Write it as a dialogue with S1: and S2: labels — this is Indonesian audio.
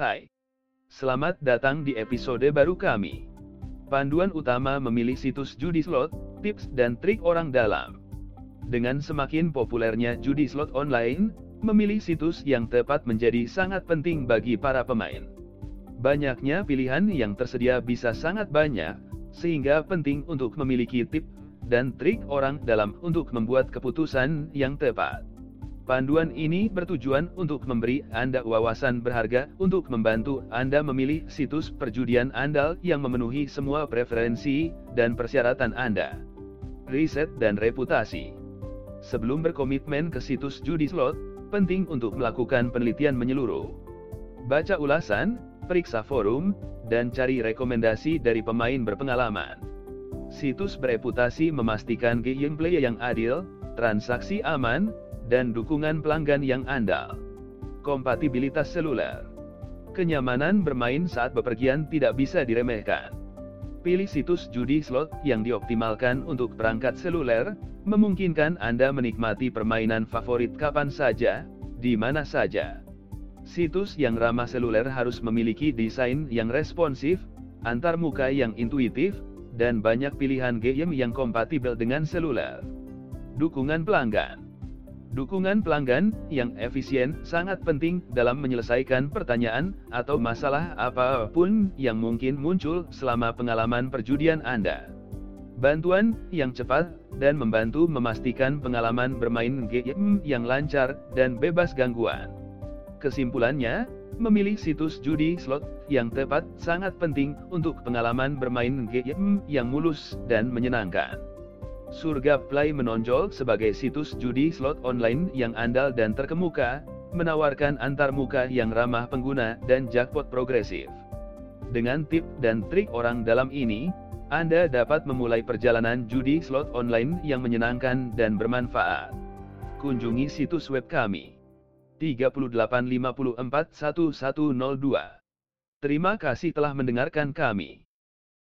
S1: Hai. Selamat datang di episode baru kami. Panduan utama memilih situs judi slot, tips dan trik orang dalam. Dengan semakin populernya judi slot online, memilih situs yang tepat menjadi sangat penting bagi para pemain. Banyaknya pilihan yang tersedia bisa sangat banyak, sehingga penting untuk memiliki tip dan trik orang dalam untuk membuat keputusan yang tepat. Panduan ini bertujuan untuk memberi Anda wawasan berharga untuk membantu Anda memilih situs perjudian andal yang memenuhi semua preferensi dan persyaratan Anda. Riset dan reputasi. Sebelum berkomitmen ke situs judi slot, penting untuk melakukan penelitian menyeluruh. Baca ulasan, periksa forum, dan cari rekomendasi dari pemain berpengalaman. Situs bereputasi memastikan gameplay yang adil, transaksi aman, dan dukungan pelanggan yang andal. Kompatibilitas seluler. Kenyamanan bermain saat bepergian tidak bisa diremehkan. Pilih situs judi slot yang dioptimalkan untuk perangkat seluler, memungkinkan Anda menikmati permainan favorit kapan saja, di mana saja. Situs yang ramah seluler harus memiliki desain yang responsif, antar muka yang intuitif, dan banyak pilihan game yang kompatibel dengan seluler. Dukungan pelanggan Dukungan pelanggan yang efisien sangat penting dalam menyelesaikan pertanyaan atau masalah apa pun yang mungkin muncul selama pengalaman perjudian Anda. Bantuan yang cepat dan membantu memastikan pengalaman bermain game yang lancar dan bebas gangguan. Kesimpulannya, memilih situs judi slot yang tepat sangat penting untuk pengalaman bermain game yang mulus dan menyenangkan. Surga Play menonjol sebagai situs judi slot online yang andal dan terkemuka, menawarkan antar muka yang ramah pengguna dan jackpot progresif. Dengan tip dan trik orang dalam ini, Anda dapat memulai perjalanan judi slot online yang menyenangkan dan bermanfaat. Kunjungi situs web kami 38541102. Terima kasih telah mendengarkan kami.